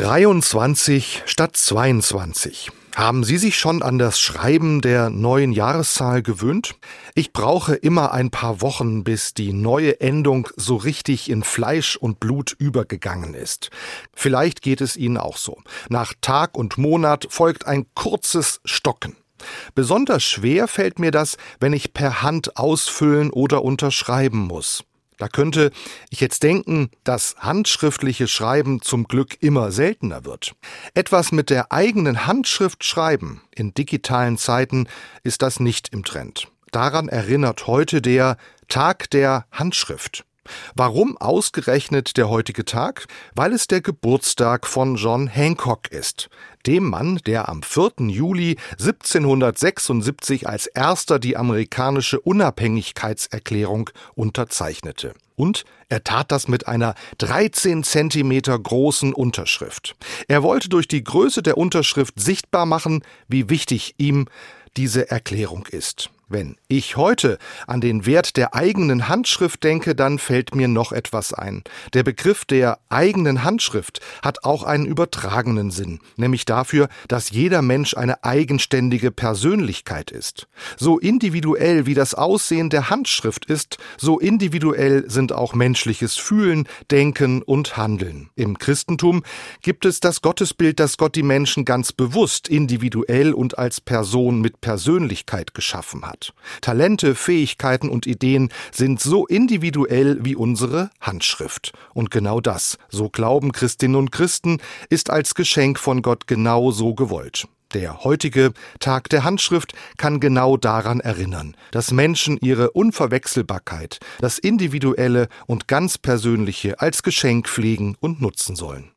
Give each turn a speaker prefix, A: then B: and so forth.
A: 23 statt 22. Haben Sie sich schon an das Schreiben der neuen Jahreszahl gewöhnt? Ich brauche immer ein paar Wochen, bis die neue Endung so richtig in Fleisch und Blut übergegangen ist. Vielleicht geht es Ihnen auch so. Nach Tag und Monat folgt ein kurzes Stocken. Besonders schwer fällt mir das, wenn ich per Hand ausfüllen oder unterschreiben muss. Da könnte ich jetzt denken, dass handschriftliche Schreiben zum Glück immer seltener wird. Etwas mit der eigenen Handschrift schreiben in digitalen Zeiten ist das nicht im Trend. Daran erinnert heute der Tag der Handschrift. Warum ausgerechnet der heutige Tag? Weil es der Geburtstag von John Hancock ist, dem Mann, der am 4. Juli 1776 als erster die amerikanische Unabhängigkeitserklärung unterzeichnete. Und er tat das mit einer 13 Zentimeter großen Unterschrift. Er wollte durch die Größe der Unterschrift sichtbar machen, wie wichtig ihm diese Erklärung ist. Wenn ich heute an den Wert der eigenen Handschrift denke, dann fällt mir noch etwas ein. Der Begriff der eigenen Handschrift hat auch einen übertragenen Sinn, nämlich dafür, dass jeder Mensch eine eigenständige Persönlichkeit ist. So individuell wie das Aussehen der Handschrift ist, so individuell sind auch menschliches Fühlen, Denken und Handeln. Im Christentum gibt es das Gottesbild, dass Gott die Menschen ganz bewusst individuell und als Person mit Persönlichkeit geschaffen hat hat. Talente, Fähigkeiten und Ideen sind so individuell wie unsere Handschrift. Und genau das, so glauben Christinnen und Christen, ist als Geschenk von Gott genau so gewollt. Der heutige Tag der Handschrift kann genau daran erinnern, dass Menschen ihre Unverwechselbarkeit, das Individuelle und ganz Persönliche als Geschenk pflegen und nutzen sollen.